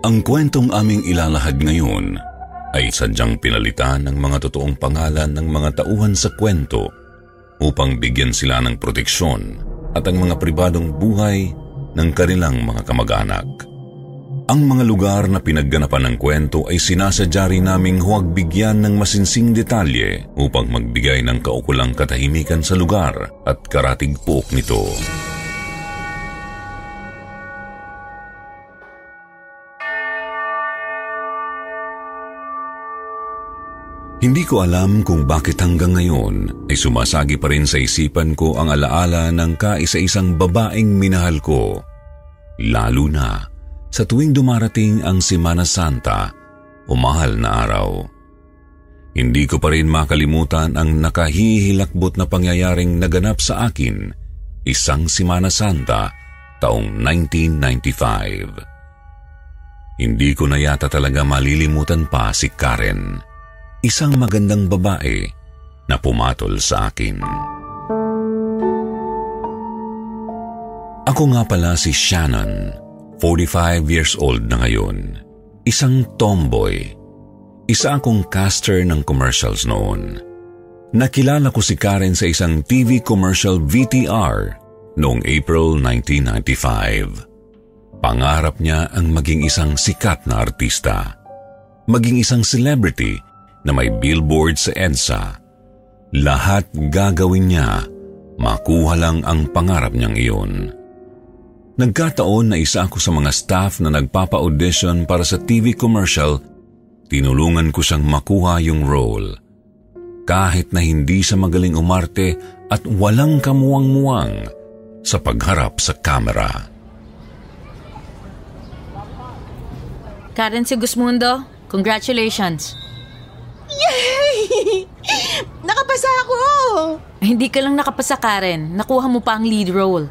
Ang kwentong aming ilalahad ngayon ay sadyang pinalitan ng mga totoong pangalan ng mga tauhan sa kwento upang bigyan sila ng proteksyon at ang mga pribadong buhay ng kanilang mga kamag-anak. Ang mga lugar na pinagganapan ng kwento ay sinasadya rin naming huwag bigyan ng masinsing detalye upang magbigay ng kaukulang katahimikan sa lugar at karatig pook nito. Hindi ko alam kung bakit hanggang ngayon ay sumasagi pa rin sa isipan ko ang alaala ng kaisa-isang babaeng minahal ko. Lalo na sa tuwing dumarating ang Semana Santa o mahal na araw. Hindi ko pa rin makalimutan ang nakahihilakbot na pangyayaring naganap sa akin isang Semana Santa taong 1995. Hindi ko na yata talaga malilimutan pa si Karen isang magandang babae na pumatol sa akin. Ako nga pala si Shannon, 45 years old na ngayon. Isang tomboy. Isa akong caster ng commercials noon. Nakilala ko si Karen sa isang TV commercial VTR noong April 1995. Pangarap niya ang maging isang sikat na artista. Maging isang celebrity na may billboard sa EDSA. Lahat gagawin niya, makuha lang ang pangarap niyang iyon. Nagkataon na isa ako sa mga staff na nagpapa-audition para sa TV commercial, tinulungan ko siyang makuha yung role. Kahit na hindi sa magaling umarte at walang kamuwang-muwang sa pagharap sa kamera. Karen Sigismundo, congratulations. Yay! Nakapasa ako! Hindi ka lang nakapasa, Karen. Nakuha mo pa ang lead role.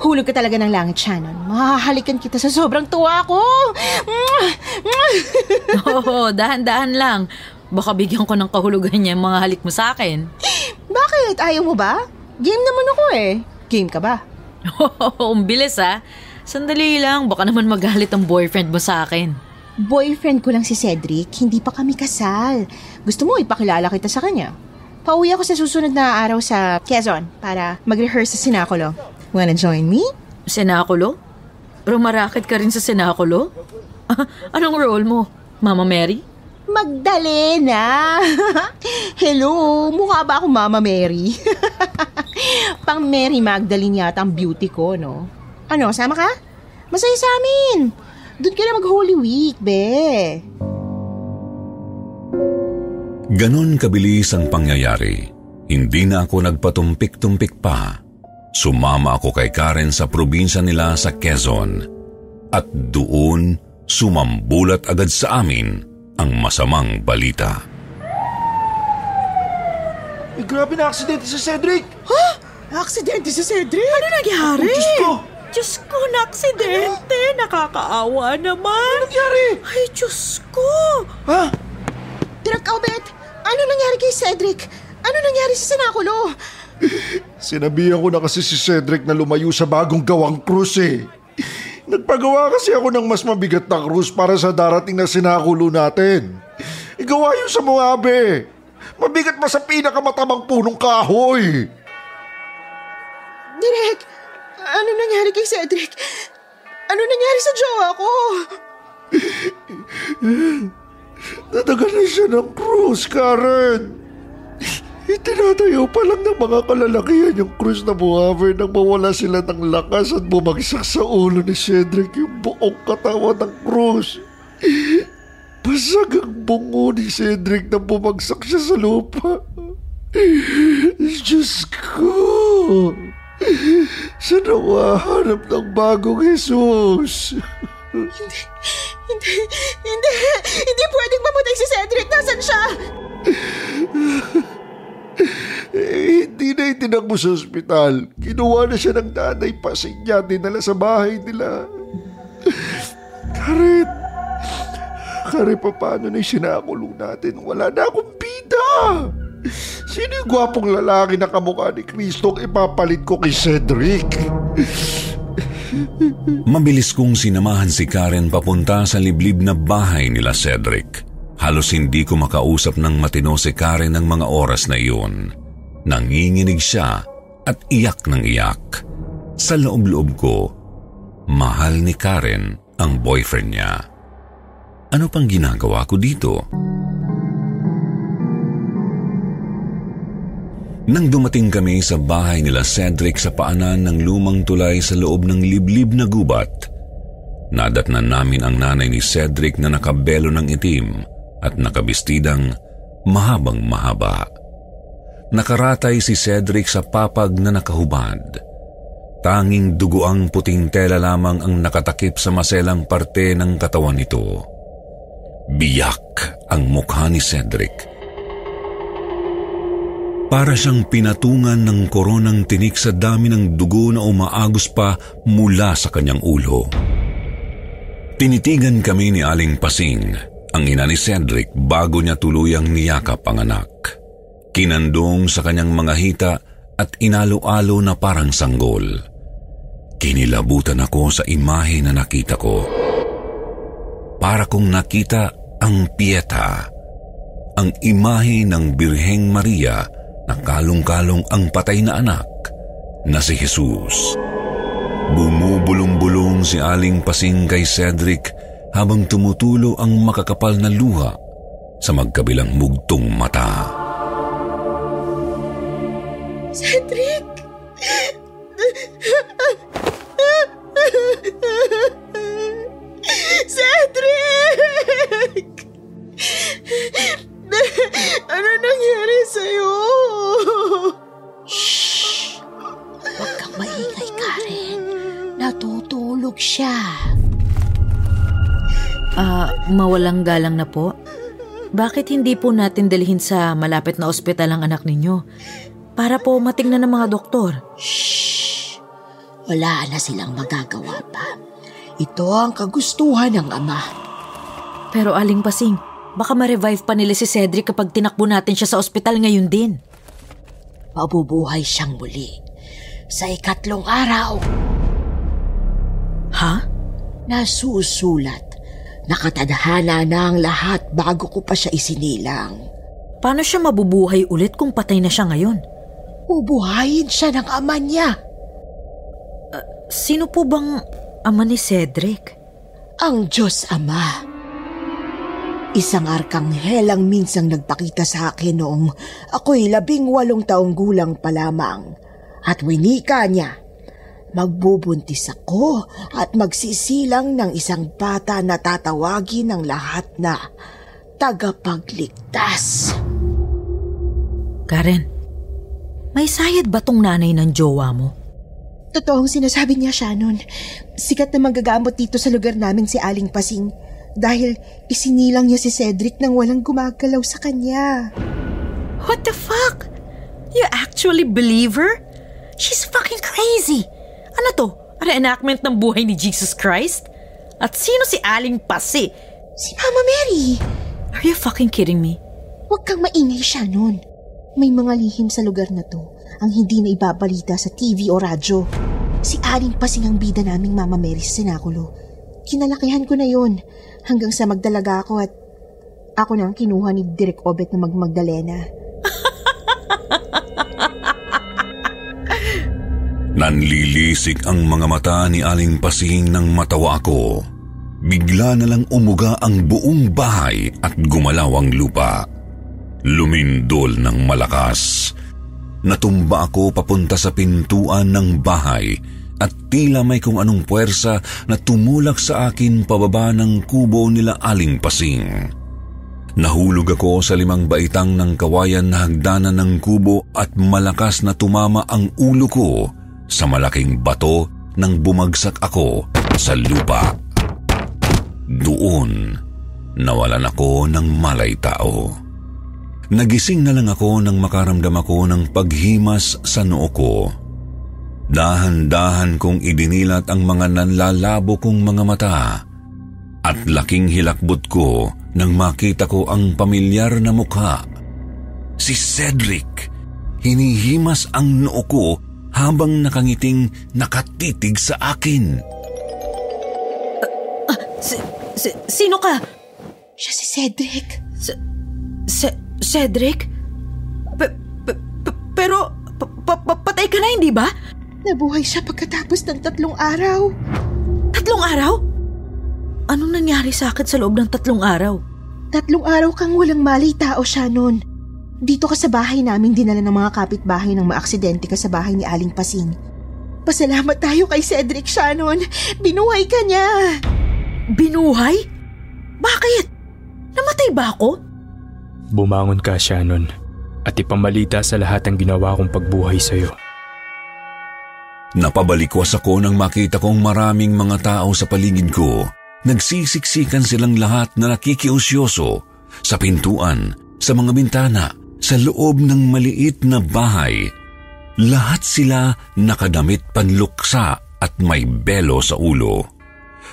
Hulog ka talaga ng langit, Shannon. Mahahalikan kita sa sobrang tuwa ko. Oo, dahan-dahan lang. Baka bigyan ko ng kahulugan niya yung mga halik mo sa akin. Bakit? Ayaw mo ba? Game naman ako eh. Game ka ba? Oo, ang bilis ah. Sandali lang, baka naman magalit ang boyfriend mo sa akin. Boyfriend ko lang si Cedric, hindi pa kami kasal. Gusto mo ipakilala kita sa kanya? Pauwi ako sa susunod na araw sa Quezon para mag-rehearse sa Sinakulo. Wanna join me? Senakulo? Rumaraket ka rin sa Senakulo? Anong role mo? Mama Mary? Magdalena! Hello, mukha ba ako Mama Mary? Pang Mary Magdalene yata ang beauty ko, no? Ano, sama ka? Masaya sa amin! Doon ka na mag-Holy Week, be! Ganon kabilis ang pangyayari. Hindi na ako nagpatumpik-tumpik pa. Sumama ako kay Karen sa probinsya nila sa Quezon. At doon sumambulat agad sa amin ang masamang balita. Eh, grabe na aksidente si Cedric! Ha? Aksidente si Cedric? Ano nangyari? Oh, Diyos ko! Diyos ko, na-aksidente. Nakakaawa naman. Ano nangyari? Ay, Diyos ko. Ha? Direk Albert, ano nangyari kay Cedric? Ano nangyari sa Sinakulo? Sinabihan ko na kasi si Cedric na lumayo sa bagong gawang krus eh. Nagpagawa kasi ako ng mas mabigat na krus para sa darating na sinakulo natin. Igawa yun sa Moabe. Mabigat pa sa pinakamatamang punong kahoy. Direk, ano nangyari kay Cedric? Ano nangyari sa jowa ko? Natagalan siya ng krus, Karen. Itinatayo pa lang ng mga kalalakihan yung krus na Moabe nang mawala sila ng lakas at bumagsak sa ulo ni Cedric yung buong katawan ng krus. Basag ang bungo ni Cedric nang bumagsak siya sa lupa. Diyos ko! Saan ako hahanap ng bagong Jesus? Hindi, hindi, hindi pwedeng mamatay si Cedric. Nasaan siya? Eh, hindi na itinakbo sa ospital. Kinuha na siya ng nanay pasing niya, dinala sa bahay nila. Karit, Karit, paano na yung sinakulong natin? Wala na akong bida. Sino yung gwapong lalaki na kamukha ni Kristo ang ipapalit ko kay Cedric? Mabilis kong sinamahan si Karen papunta sa liblib na bahay nila Cedric. Halos hindi ko makausap ng matino si Karen ng mga oras na iyon. Nanginginig siya at iyak ng iyak. Sa loob-loob ko, mahal ni Karen ang boyfriend niya. Ano pang ginagawa ko dito? Nang dumating kami sa bahay nila Cedric sa paanan ng lumang tulay sa loob ng liblib na gubat, nadatnan namin ang nanay ni Cedric na nakabelo ng itim at nakabistidang mahabang mahaba. Nakaratay si Cedric sa papag na nakahubad. Tanging duguang puting tela lamang ang nakatakip sa maselang parte ng katawan nito. Biyak ang mukha ni Cedric. Para siyang pinatungan ng koronang tinik sa dami ng dugo na umaagos pa mula sa kanyang ulo. Tinitigan kami ni Aling Pasing, ang ina ni Cedric bago niya tuluyang niyakap ang anak. Kinandong sa kanyang mga hita at inalo-alo na parang sanggol. Kinilabutan ako sa imahe na nakita ko. Para kong nakita ang Pieta, ang imahe ng Birheng Maria na kalong-kalong ang patay na anak na si Jesus. Bumubulong-bulong si Aling Pasing kay Cedric habang tumutulo ang makakapal na luha sa magkabilang mugtong mata. Cedric! Galang na po. Bakit hindi po natin dalhin sa malapit na ospital ang anak ninyo? Para po matingnan ng mga doktor. Wala na silang magagawa pa. Ito ang kagustuhan ng ama. Pero aling pasing, baka ma-revive pa nila si Cedric kapag tinakbo natin siya sa ospital ngayon din. Mabubuhay siyang muli. Sa ikatlong araw, Ha? nasusulat. Nakatadhana na ang lahat bago ko pa siya isinilang. Paano siya mabubuhay ulit kung patay na siya ngayon? Bubuhayin siya ng ama niya. Sino po bang ama ni Cedric? Ang Diyos Ama. Isang arkanghel ang minsang nagpakita sa akin noong ako'y labing walong taong gulang pa lamang. At winika niya, magbubuntis ako at magsisilang ng isang bata na tatawagin ng lahat na tagapagligtas. Karen, may sayad ba tong nanay ng jowa mo? Totoong sinasabi niya, Shannon. Sikat na manggagamot dito sa lugar namin si Aling Pasing dahil isinilang niya si Cedric nang walang gumagalaw sa kanya. What the fuck? You actually believe her? She's fucking crazy. Ano to? Reenactment ng buhay ni Jesus Christ? At sino si Aling Pasi? Si Mama Mary! Are you fucking kidding me? Huwag kang maingay, Shannon. May mga lihim sa lugar na to ang hindi na ibabalita sa TV o radyo. Si Aling Pasing ang bida naming Mama Mary sa Sinakulo. Kinalakihan ko na yon hanggang sa magdalaga ako at ako na ang kinuha ni Direk Obet na magmagdalena. Nanlilisik ang mga mata ni Aling Pasing nang matawa ako. Bigla na lang umuga ang buong bahay at gumalaw ang lupa. Lumindol ng malakas. Natumba ako papunta sa pintuan ng bahay at tila may kung anong puwersa na tumulak sa akin pababa ng kubo nila Aling Pasing. Nahulog ako sa limang baitang ng kawayan na hagdanan ng kubo at malakas na tumama ang ulo ko sa malaking bato nang bumagsak ako sa lupa. Doon, nawalan ako ng malay tao. Nagising na lang ako nang makaramdam ako ng paghimas sa noo ko. Dahan-dahan kong idinilat ang mga nanlalabo kong mga mata at laking hilakbot ko nang makita ko ang pamilyar na mukha. Si Cedric. Hinihimas ang noo ko habang nakangiting nakatitig sa akin. Uh, uh, si, si, sino ka? Siya si Cedric. Si, si, Cedric? P pero patay ka na, hindi ba? Nabuhay siya pagkatapos ng tatlong araw. Tatlong araw? Anong nangyari sa akin sa loob ng tatlong araw? Tatlong araw kang walang mali tao, Shannon. Dito ka sa bahay namin dinala ng mga kapitbahay ng maaksidente ka sa bahay ni Aling Pasing. Pasalamat tayo kay Cedric Shannon. Binuhay ka niya. Binuhay? Bakit? Namatay ba ako? Bumangon ka, Shannon, at ipamalita sa lahat ang ginawa kong pagbuhay sa'yo. Napabalikwas ako nang makita kong maraming mga tao sa paligid ko. Nagsisiksikan silang lahat na nakikiusyoso sa pintuan, sa mga bintana, sa loob ng maliit na bahay. Lahat sila nakadamit panluksa at may belo sa ulo.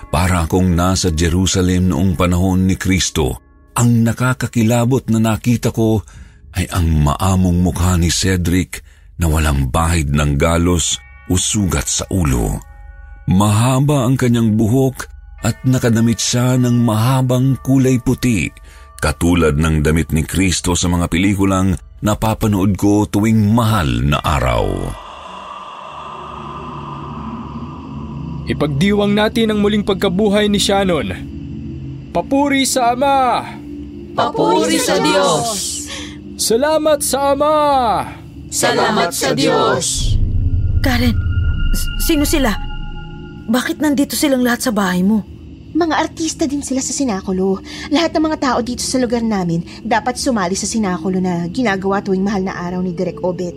Para akong nasa Jerusalem noong panahon ni Kristo ang nakakakilabot na nakita ko ay ang maamong mukha ni Cedric na walang bahid ng galos o sugat sa ulo. Mahaba ang kanyang buhok at nakadamit siya ng mahabang kulay puti, katulad ng damit ni Kristo sa mga pelikulang napapanood ko tuwing mahal na araw. Ipagdiwang natin ang muling pagkabuhay ni Shannon. Papuri sa Ama! Papuri sa Diyos! Salamat sa Ama! Salamat sa Diyos! Karen, sino sila? Bakit nandito silang lahat sa bahay mo? Mga artista din sila sa sinakulo. Lahat ng mga tao dito sa lugar namin dapat sumali sa sinakulo na ginagawa tuwing mahal na araw ni Direk Obet.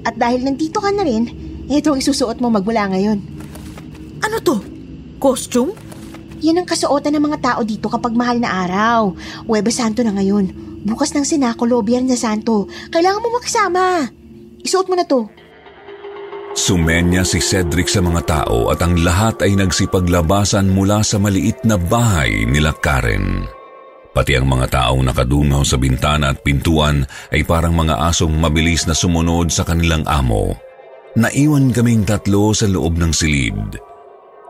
At dahil nandito ka na rin, ito ang isusuot mo magmula ngayon. Ano to? Costume? Yan ang kasuotan ng mga tao dito kapag mahal na araw. Huwebes Santo na ngayon. Bukas ng Sinakulo, Biyernes Santo. Kailangan mo makasama. Isuot mo na to. Sumenya si Cedric sa mga tao at ang lahat ay nagsipaglabasan mula sa maliit na bahay nila Karen. Pati ang mga taong nakadungaw sa bintana at pintuan ay parang mga asong mabilis na sumunod sa kanilang amo. Naiwan kaming tatlo sa loob ng silid.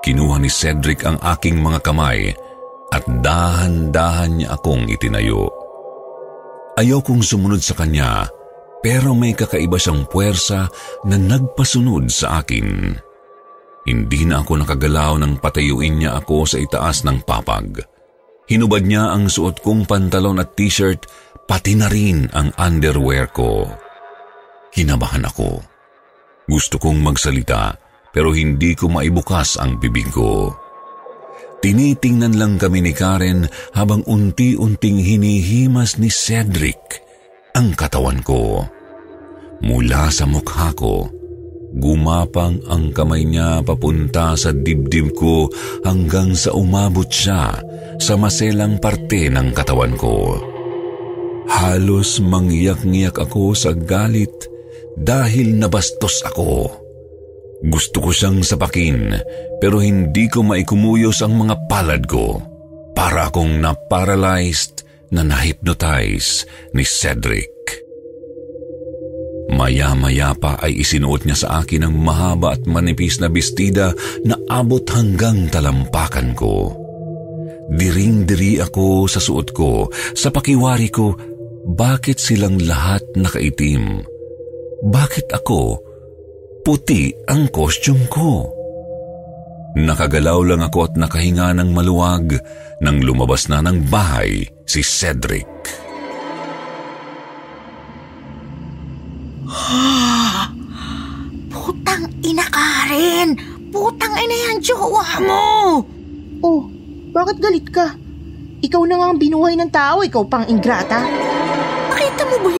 Kinuha ni Cedric ang aking mga kamay at dahan-dahan niya akong itinayo. Ayokong sumunod sa kanya pero may kakaiba siyang puwersa na nagpasunod sa akin. Hindi na ako nakagalaw nang patayuin niya ako sa itaas ng papag. Hinubad niya ang suot kong pantalon at t-shirt pati na rin ang underwear ko. Kinabahan ako. Gusto kong magsalita pero hindi ko maibukas ang bibig ko. Tinitingnan lang kami ni Karen habang unti-unting hinihimas ni Cedric ang katawan ko. Mula sa mukha ko, gumapang ang kamay niya papunta sa dibdib ko hanggang sa umabot siya sa maselang parte ng katawan ko. Halos mangyak-ngiyak ako sa galit dahil nabastos ako. Gusto ko siyang sapakin pero hindi ko maikumuyos ang mga palad ko. Para akong na-paralyzed na na-hypnotize ni Cedric. Maya-maya pa ay isinuot niya sa akin ang mahaba at manipis na bestida na abot hanggang talampakan ko. Diring-diri ako sa suot ko, sa pakiwari ko, bakit silang lahat nakaitim? Bakit ako puti ang kostyum ko. Nakagalaw lang ako at nakahinga ng maluwag nang lumabas na ng bahay si Cedric. Putang ina Karen! Putang ina yan, jowa mo! Oh, bakit galit ka? Ikaw na nga ang binuhay ng tao, ikaw pang ingrata. Nakita mo ba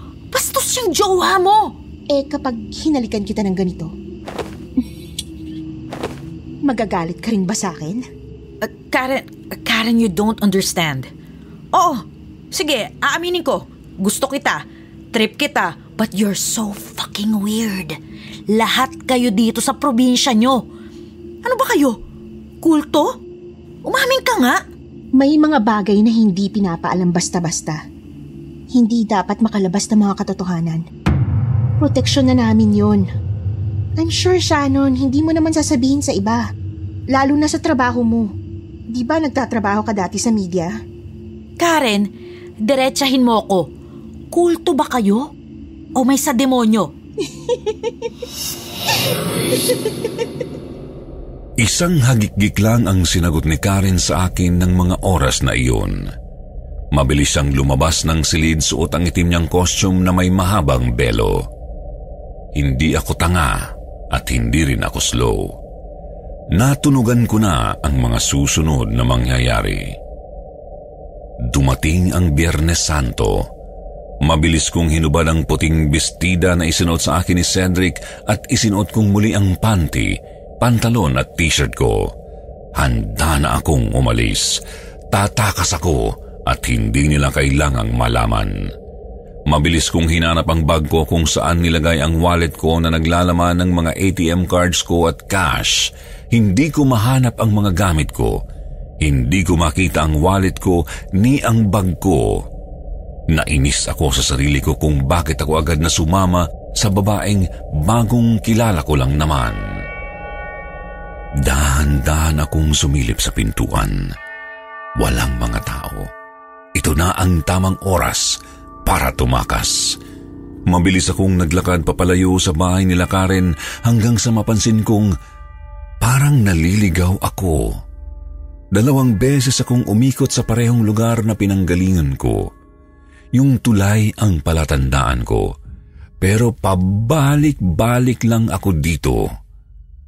Bastos yung jowa mo! Eh kapag hinalikan kita ng ganito, magagalit ka rin ba sa akin? Uh, Karen, uh, Karen, you don't understand. Oo, sige, aaminin ko. Gusto kita. Trip kita. But you're so fucking weird. Lahat kayo dito sa probinsya nyo. Ano ba kayo? Kulto? Umamin ka nga. May mga bagay na hindi pinapaalam basta-basta. Hindi dapat makalabas ng mga katotohanan. Proteksyon na namin yon. I'm sure, Shannon, hindi mo naman sasabihin sa iba. Lalo na sa trabaho mo. Di ba nagtatrabaho ka dati sa media? Karen, diretsahin mo ako. Kulto ba kayo? O may sa demonyo? Isang hagikgik lang ang sinagot ni Karen sa akin ng mga oras na iyon. Mabilis siyang lumabas ng silid suot ang itim niyang costume na may mahabang belo. Hindi ako tanga at hindi rin ako slow. Natunugan ko na ang mga susunod na mangyayari. Dumating ang Biyernes Santo. Mabilis kong hinubad ang puting bestida na isinuot sa akin ni Cedric at isinuot kong muli ang panty, pantalon at t-shirt ko. Handa na akong umalis. Tatakas ako at hindi nila kailangang malaman. Mabilis kong hinanap ang bag ko kung saan nilagay ang wallet ko na naglalaman ng mga ATM cards ko at cash. Hindi ko mahanap ang mga gamit ko. Hindi ko makita ang wallet ko ni ang bag ko. Nainis ako sa sarili ko kung bakit ako agad na sumama sa babaeng bagong kilala ko lang naman. Dahan-dahan akong sumilip sa pintuan. Walang mga tao. Ito na ang tamang oras para tumakas. Mabilis akong naglakad papalayo sa bahay nila Karen hanggang sa mapansin kong parang naliligaw ako. Dalawang beses akong umikot sa parehong lugar na pinanggalingan ko. Yung tulay ang palatandaan ko. Pero pabalik-balik lang ako dito.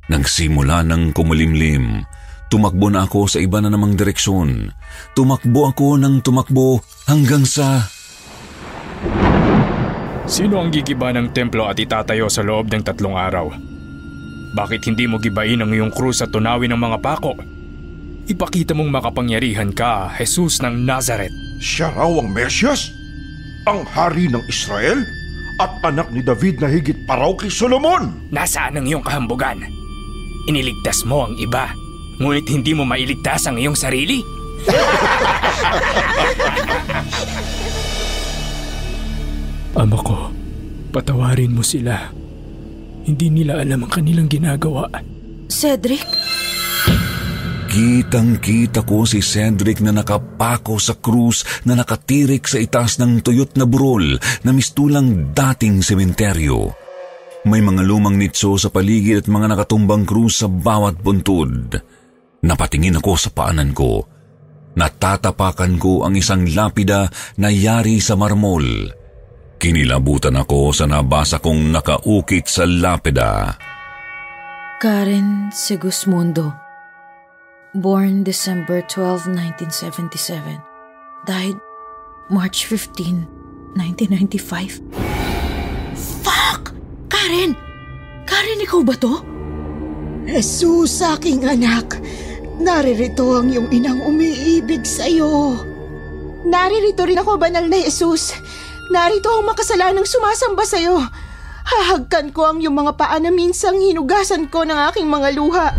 Nagsimula ng kumulimlim. Tumakbo na ako sa iba na namang direksyon. Tumakbo ako ng tumakbo hanggang sa... Sino ang gigiba ng templo at itatayo sa loob ng tatlong araw? Bakit hindi mo gibain ang iyong krus at tunawin ng mga pako? Ipakita mong makapangyarihan ka, Jesus ng Nazareth. Siya raw ang Mesyas? Ang hari ng Israel? At anak ni David na higit pa raw kay Solomon? Nasaan ang iyong kahambugan? Iniligtas mo ang iba, ngunit hindi mo mailigtas ang iyong sarili? Ama ko, patawarin mo sila. Hindi nila alam ang kanilang ginagawa. Cedric? Kitang-kita ko si Cedric na nakapako sa krus na nakatirik sa itaas ng tuyot na burol na mistulang dating sementeryo. May mga lumang nitso sa paligid at mga nakatumbang krus sa bawat buntod. Napatingin ako sa paanan ko. Natatapakan ko ang isang lapida na yari sa marmol. Kinilabutan ako sa nabasa kong nakaukit sa lapida. Karen Sigismundo. Born December 12, 1977. Died March 15, 1995. Fuck! Karen! Karen, ikaw ba to? Jesus, aking anak. Naririto ang iyong inang umiibig sa'yo. Naririto rin ako, banal na Jesus. Narito ang makasalanang sumasamba sa'yo. Hahagkan ko ang iyong mga paa na minsang hinugasan ko ng aking mga luha.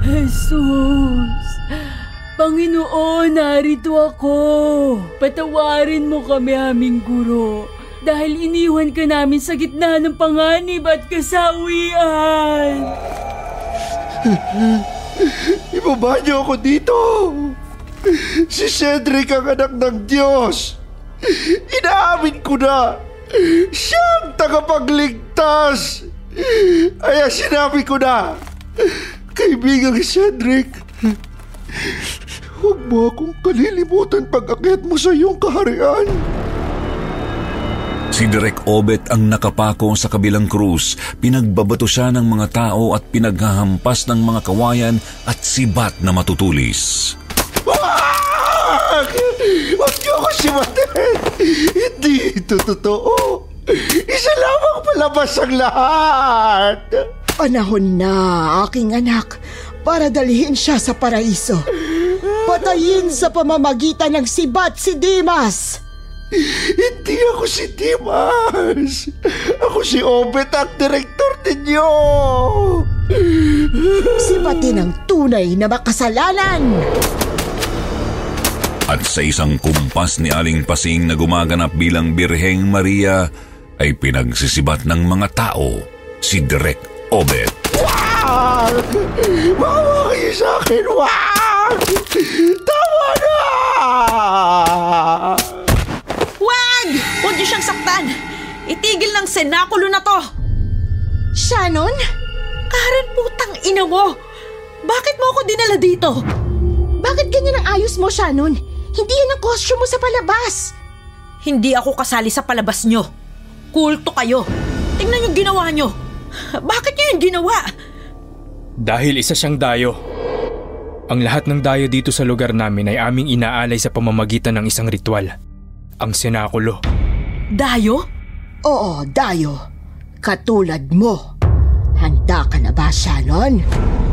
Jesus! Panginoon, narito ako. Patawarin mo kami aming guro dahil iniwan ka namin sa gitna ng panganib at kasawian. Ibaba niyo ako dito. Si Cedric ang anak ng Diyos. Inaamin ko na. Siya ang tagapagligtas. Kaya sinabi ko na, Kaibigang Cedric, huwag mo akong kalilimutan pag-akyat mo sa iyong kaharian. Si Direk Obet ang nakapako sa kabilang krus. Pinagbabato siya ng mga tao at pinaghahampas ng mga kawayan at sibat na matutulis. Wag! Huwag niyo ako simatin! Hindi ito totoo! Isa lamang palabas ang lahat! Panahon na, aking anak, para dalhin siya sa paraiso. Patayin sa pamamagitan ng sibat si Dimas! Hindi ako si Dimas! Ako si Obet at direktor ninyo! Sibatin ang tunay na makasalanan! At sa isang kumpas ni Aling Pasing na gumaganap bilang Birheng Maria ay pinagsisibat ng mga tao si Direk Obet. Wag! Mawa kayo sa akin! Wag! Tama na! Wag! Huwag niyo siyang saktan! Itigil ng senakulo na to! Shannon? Karen, putang ina mo! Bakit mo ako dinala dito? Bakit ganyan ang ayos mo, Shannon? Hindi yan ang costume mo sa palabas. Hindi ako kasali sa palabas nyo. Kulto kayo. Tingnan yung ginawa nyo. Bakit nyo yung ginawa? Dahil isa siyang dayo. Ang lahat ng dayo dito sa lugar namin ay aming inaalay sa pamamagitan ng isang ritual. Ang senakulo. Dayo? Oo, Dayo. Katulad mo. Handa ka na ba, Shannon?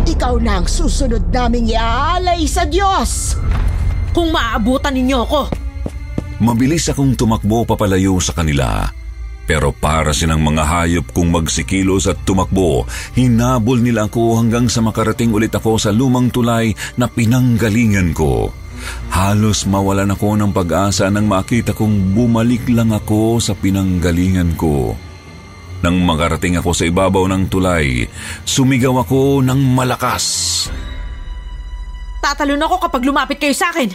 Ikaw na ang susunod naming iaalay sa Diyos! Kung maaabutan ninyo ako! Mabilis akong tumakbo papalayo sa kanila. Pero para silang mga hayop kung magsikilos at tumakbo, hinabol nila ako hanggang sa makarating ulit ako sa lumang tulay na pinanggalingan ko. Halos mawalan ako ng pag-asa nang makita kong bumalik lang ako sa pinanggalingan ko. Nang makarating ako sa ibabaw ng tulay, sumigaw ako ng malakas. Tatalon ako kapag lumapit kayo sa akin.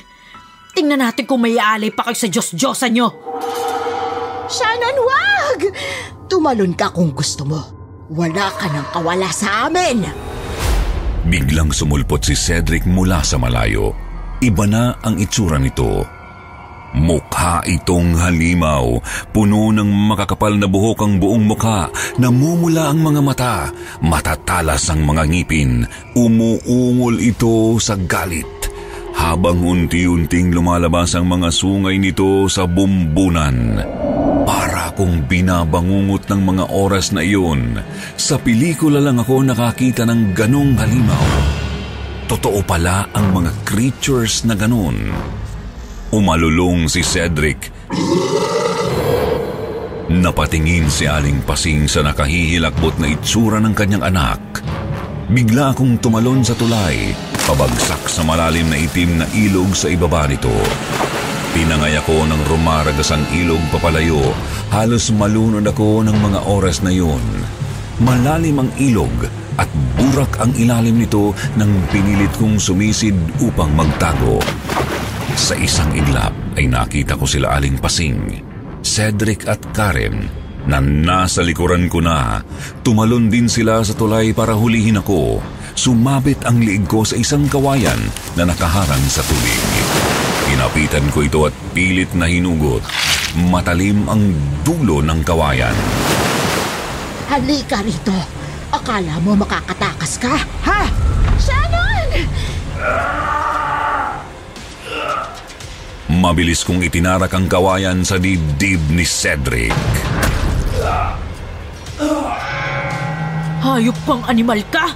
Tingnan natin kung may aalay pa kayo sa Diyos-Diyosan nyo. Shannon, wag! Tumalon ka kung gusto mo. Wala ka nang kawala sa amin! Biglang sumulpot si Cedric mula sa malayo. Iba na ang itsura nito. Mukha itong halimaw, puno ng makakapal na buhok ang buong mukha, namumula ang mga mata, matatalas ang mga ngipin, umuungol ito sa galit. Habang unti-unting lumalabas ang mga sungay nito sa bumbunan. Para kung binabangungot ng mga oras na iyon, sa pelikula lang ako nakakita ng ganong halimaw. Totoo pala ang mga creatures na ganon. Umalulong si Cedric. Napatingin si Aling Pasing sa nakahihilakbot na itsura ng kanyang anak. Bigla akong tumalon sa tulay, pabagsak sa malalim na itim na ilog sa ibaba nito. Pinangay ako ng rumaragasang ilog papalayo, halos malunod ako ng mga oras na yun. Malalim ang ilog at burak ang ilalim nito nang pinilit kong sumisid upang magtago. Sa isang iglap ay nakita ko sila Aling Pasing, Cedric at Karen na nasa likuran ko na. Tumalon din sila sa tulay para hulihin ako. Sumabit ang liig ko sa isang kawayan na nakaharang sa tubig. Pinapitan ko ito at pilit na hinugot. Matalim ang dulo ng kawayan. Halika rito. Akala mo makakatakas ka, ha? Shannon! Mabilis kong itinarak ang kawayan sa dibdib ni Cedric. Hayop kang animal ka!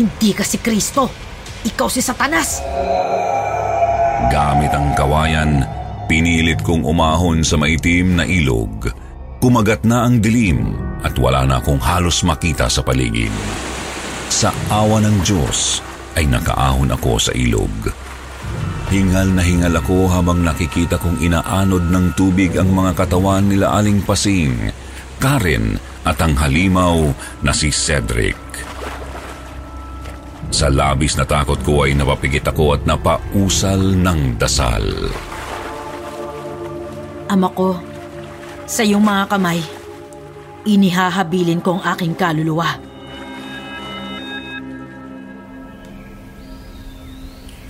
Hindi ka si Kristo! Ikaw si Satanas! Gamit ang kawayan, pinilit kong umahon sa maitim na ilog. Kumagat na ang dilim at wala na akong halos makita sa paligid. Sa awa ng Diyos ay nakaahon ako sa ilog. Hingal na hingal ako habang nakikita kong inaanod ng tubig ang mga katawan nila Aling Pasing, Karen at ang halimaw na si Cedric. Sa labis na takot ko ay napapigit ako at napausal ng dasal. Ama ko, sa iyong mga kamay, inihahabilin ko ang aking kaluluwa.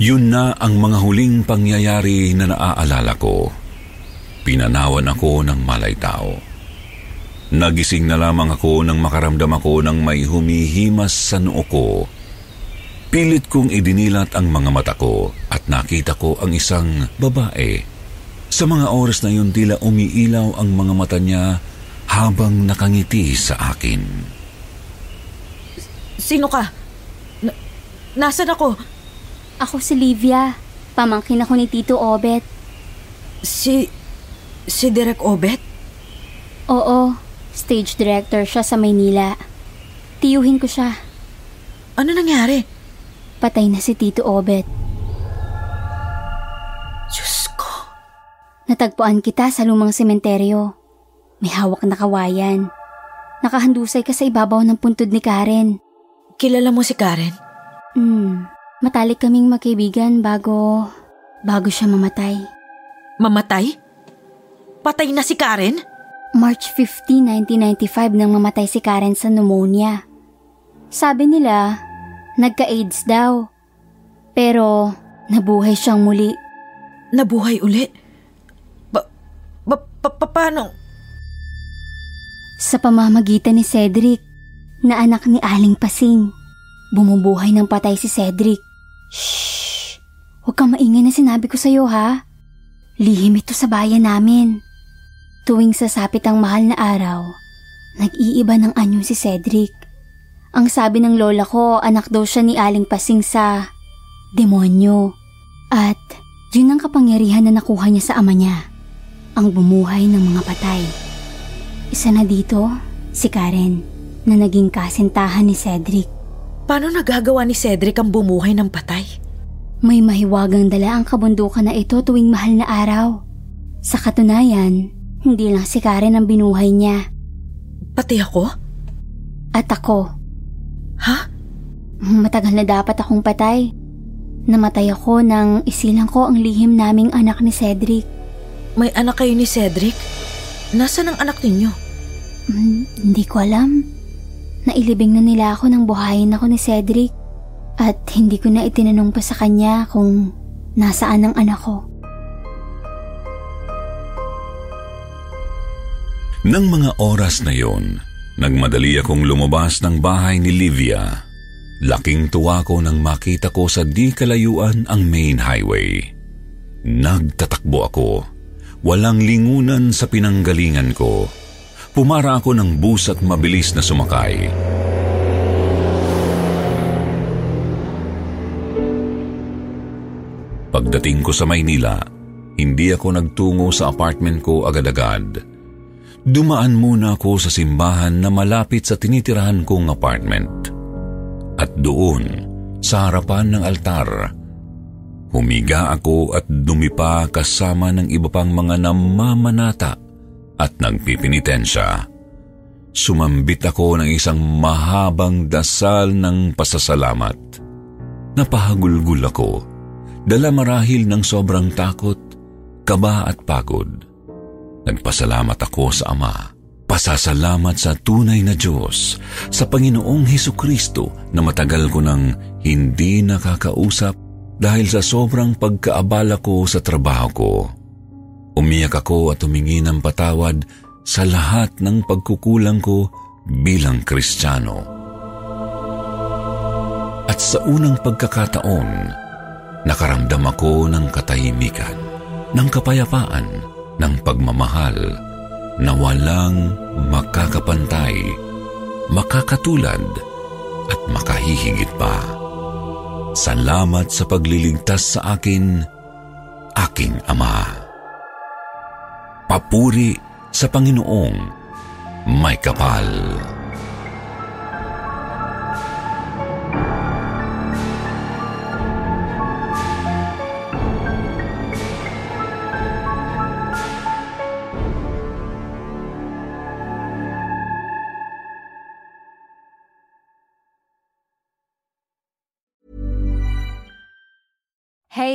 Yun na ang mga huling pangyayari na naaalala ko. Pinanawan ako ng malay tao. Nagising na lamang ako nang makaramdam ako ng may humihimas sa noo ko. Pilit kong idinilat ang mga mata ko at nakita ko ang isang babae. Sa mga oras na yun tila umiilaw ang mga mata niya habang nakangiti sa akin. Sino ka? Na- nasan ako? Ako si Livia. Pamangkin ako ni Tito Obet. Si... si Direk Obet? Oo. Stage director siya sa Maynila. Tiyuhin ko siya. Ano nangyari? Patay na si Tito Obet. Diyos ko. Natagpuan kita sa lumang sementeryo. May hawak na kawayan. Nakahandusay ka sa ibabaw ng puntod ni Karen. Kilala mo si Karen? Hmm. Matalik kaming magkaibigan bago... bago siya mamatay. Mamatay? Patay na si Karen? March 15, 1995 nang mamatay si Karen sa pneumonia. Sabi nila, nagka-AIDS daw. Pero nabuhay siyang muli. Nabuhay uli? Ba, ba, pa, pa, paano? Sa pamamagitan ni Cedric, na anak ni Aling Pasing. Bumubuhay ng patay si Cedric. Shh! Huwag kang maingay na sinabi ko sa'yo ha. Lihim ito sa bayan namin. Tuwing sasapit ang mahal na araw, nag-iiba ng anyo si Cedric. Ang sabi ng lola ko, anak daw siya ni Aling Pasing sa demonyo. At yun ang kapangyarihan na nakuha niya sa ama niya, ang bumuhay ng mga patay. Isa na dito, si Karen, na naging kasintahan ni Cedric. Paano nagagawa ni Cedric ang bumuhay ng patay? May mahiwagang dala ang kabundukan na ito tuwing mahal na araw. Sa katunayan, hindi lang si Karen ang binuhay niya. Pati ako? At ako. Ha? Matagal na dapat akong patay. Namatay ako nang isilang ko ang lihim naming anak ni Cedric. May anak kayo ni Cedric? Nasaan ang anak ninyo? Hmm, hindi ko alam. Nailibing na nila ako nang buhayin ako ni Cedric. At hindi ko na itinanong pa sa kanya kung nasaan ang anak ko. Nang mga oras na yon, nagmadali akong lumabas ng bahay ni Livia. Laking tuwa ko nang makita ko sa di kalayuan ang main highway. Nagtatakbo ako. Walang lingunan sa pinanggalingan ko. Pumara ako ng bus at mabilis na sumakay. Pagdating ko sa Maynila, hindi ako nagtungo sa apartment ko agad-agad. Dumaan muna ako sa simbahan na malapit sa tinitirahan kong apartment. At doon, sa harapan ng altar, humiga ako at dumipa kasama ng iba pang mga namamanata at nagpipinitensya. Sumambit ako ng isang mahabang dasal ng pasasalamat. Napahagulgul ako dala marahil ng sobrang takot, kaba at pagod. Nagpasalamat ako sa Ama, Pasasalamat sa tunay na Diyos, sa Panginoong Heso Kristo na matagal ko nang hindi nakakausap dahil sa sobrang pagkaabala ko sa trabaho ko. Umiyak ako at humingi ng patawad sa lahat ng pagkukulang ko bilang Kristiyano. At sa unang pagkakataon, nakaramdam ako ng katahimikan, ng kapayapaan, ng pagmamahal, na walang makakapantay, makakatulad at makahihigit pa. Salamat sa pagliligtas sa akin, aking Ama. Papuri sa Panginoong may kapal.